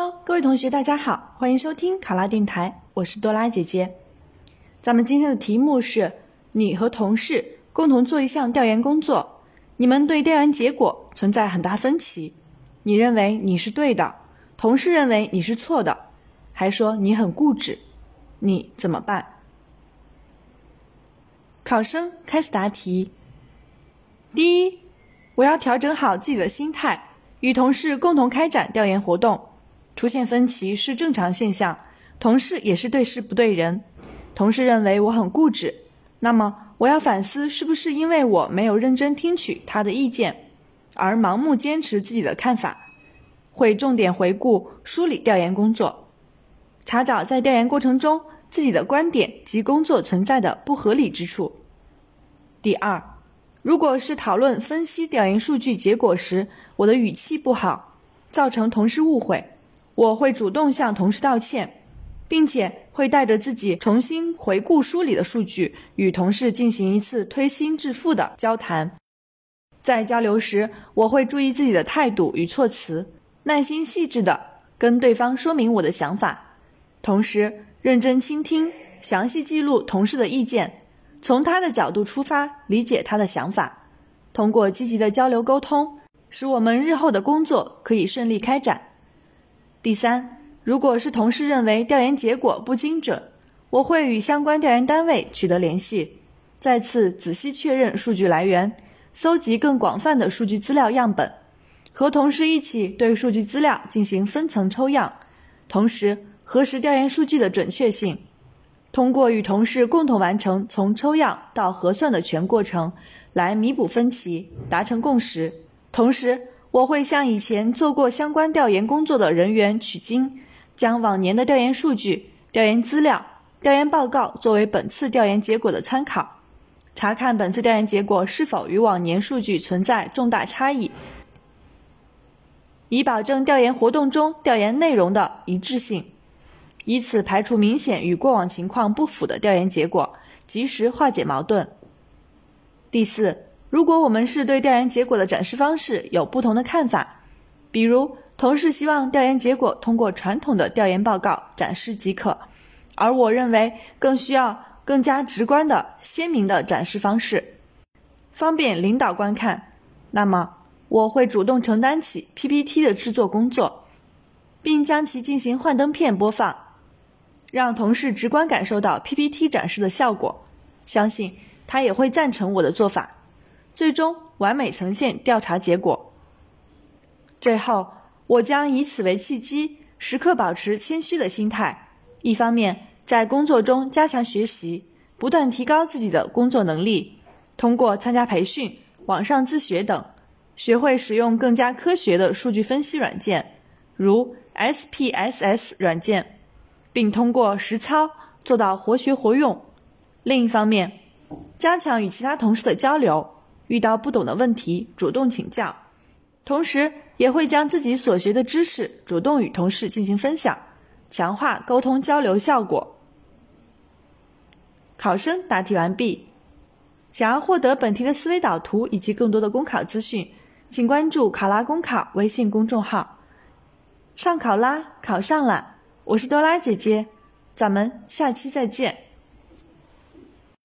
Hello，各位同学，大家好，欢迎收听考拉电台，我是多拉姐姐。咱们今天的题目是：你和同事共同做一项调研工作，你们对调研结果存在很大分歧，你认为你是对的，同事认为你是错的，还说你很固执，你怎么办？考生开始答题。第一，我要调整好自己的心态，与同事共同开展调研活动。出现分歧是正常现象，同事也是对事不对人。同事认为我很固执，那么我要反思是不是因为我没有认真听取他的意见，而盲目坚持自己的看法。会重点回顾梳理调研工作，查找在调研过程中自己的观点及工作存在的不合理之处。第二，如果是讨论分析调研数据结果时，我的语气不好，造成同事误会。我会主动向同事道歉，并且会带着自己重新回顾梳理的数据，与同事进行一次推心置腹的交谈。在交流时，我会注意自己的态度与措辞，耐心细致地跟对方说明我的想法，同时认真倾听，详细记录同事的意见，从他的角度出发理解他的想法。通过积极的交流沟通，使我们日后的工作可以顺利开展。第三，如果是同事认为调研结果不精准，我会与相关调研单位取得联系，再次仔细确认数据来源，搜集更广泛的数据资料样本，和同事一起对数据资料进行分层抽样，同时核实调研数据的准确性。通过与同事共同完成从抽样到核算的全过程，来弥补分歧，达成共识，同时。我会向以前做过相关调研工作的人员取经，将往年的调研数据、调研资料、调研报告作为本次调研结果的参考，查看本次调研结果是否与往年数据存在重大差异，以保证调研活动中调研内容的一致性，以此排除明显与过往情况不符的调研结果，及时化解矛盾。第四。如果我们是对调研结果的展示方式有不同的看法，比如同事希望调研结果通过传统的调研报告展示即可，而我认为更需要更加直观的、鲜明的展示方式，方便领导观看，那么我会主动承担起 PPT 的制作工作，并将其进行幻灯片播放，让同事直观感受到 PPT 展示的效果，相信他也会赞成我的做法。最终完美呈现调查结果。最后，我将以此为契机，时刻保持谦虚的心态。一方面，在工作中加强学习，不断提高自己的工作能力，通过参加培训、网上自学等，学会使用更加科学的数据分析软件，如 SPSS 软件，并通过实操做到活学活用。另一方面，加强与其他同事的交流。遇到不懂的问题，主动请教，同时也会将自己所学的知识主动与同事进行分享，强化沟通交流效果。考生答题完毕。想要获得本题的思维导图以及更多的公考资讯，请关注“考拉公考”微信公众号。上考拉，考上了！我是多拉姐姐，咱们下期再见。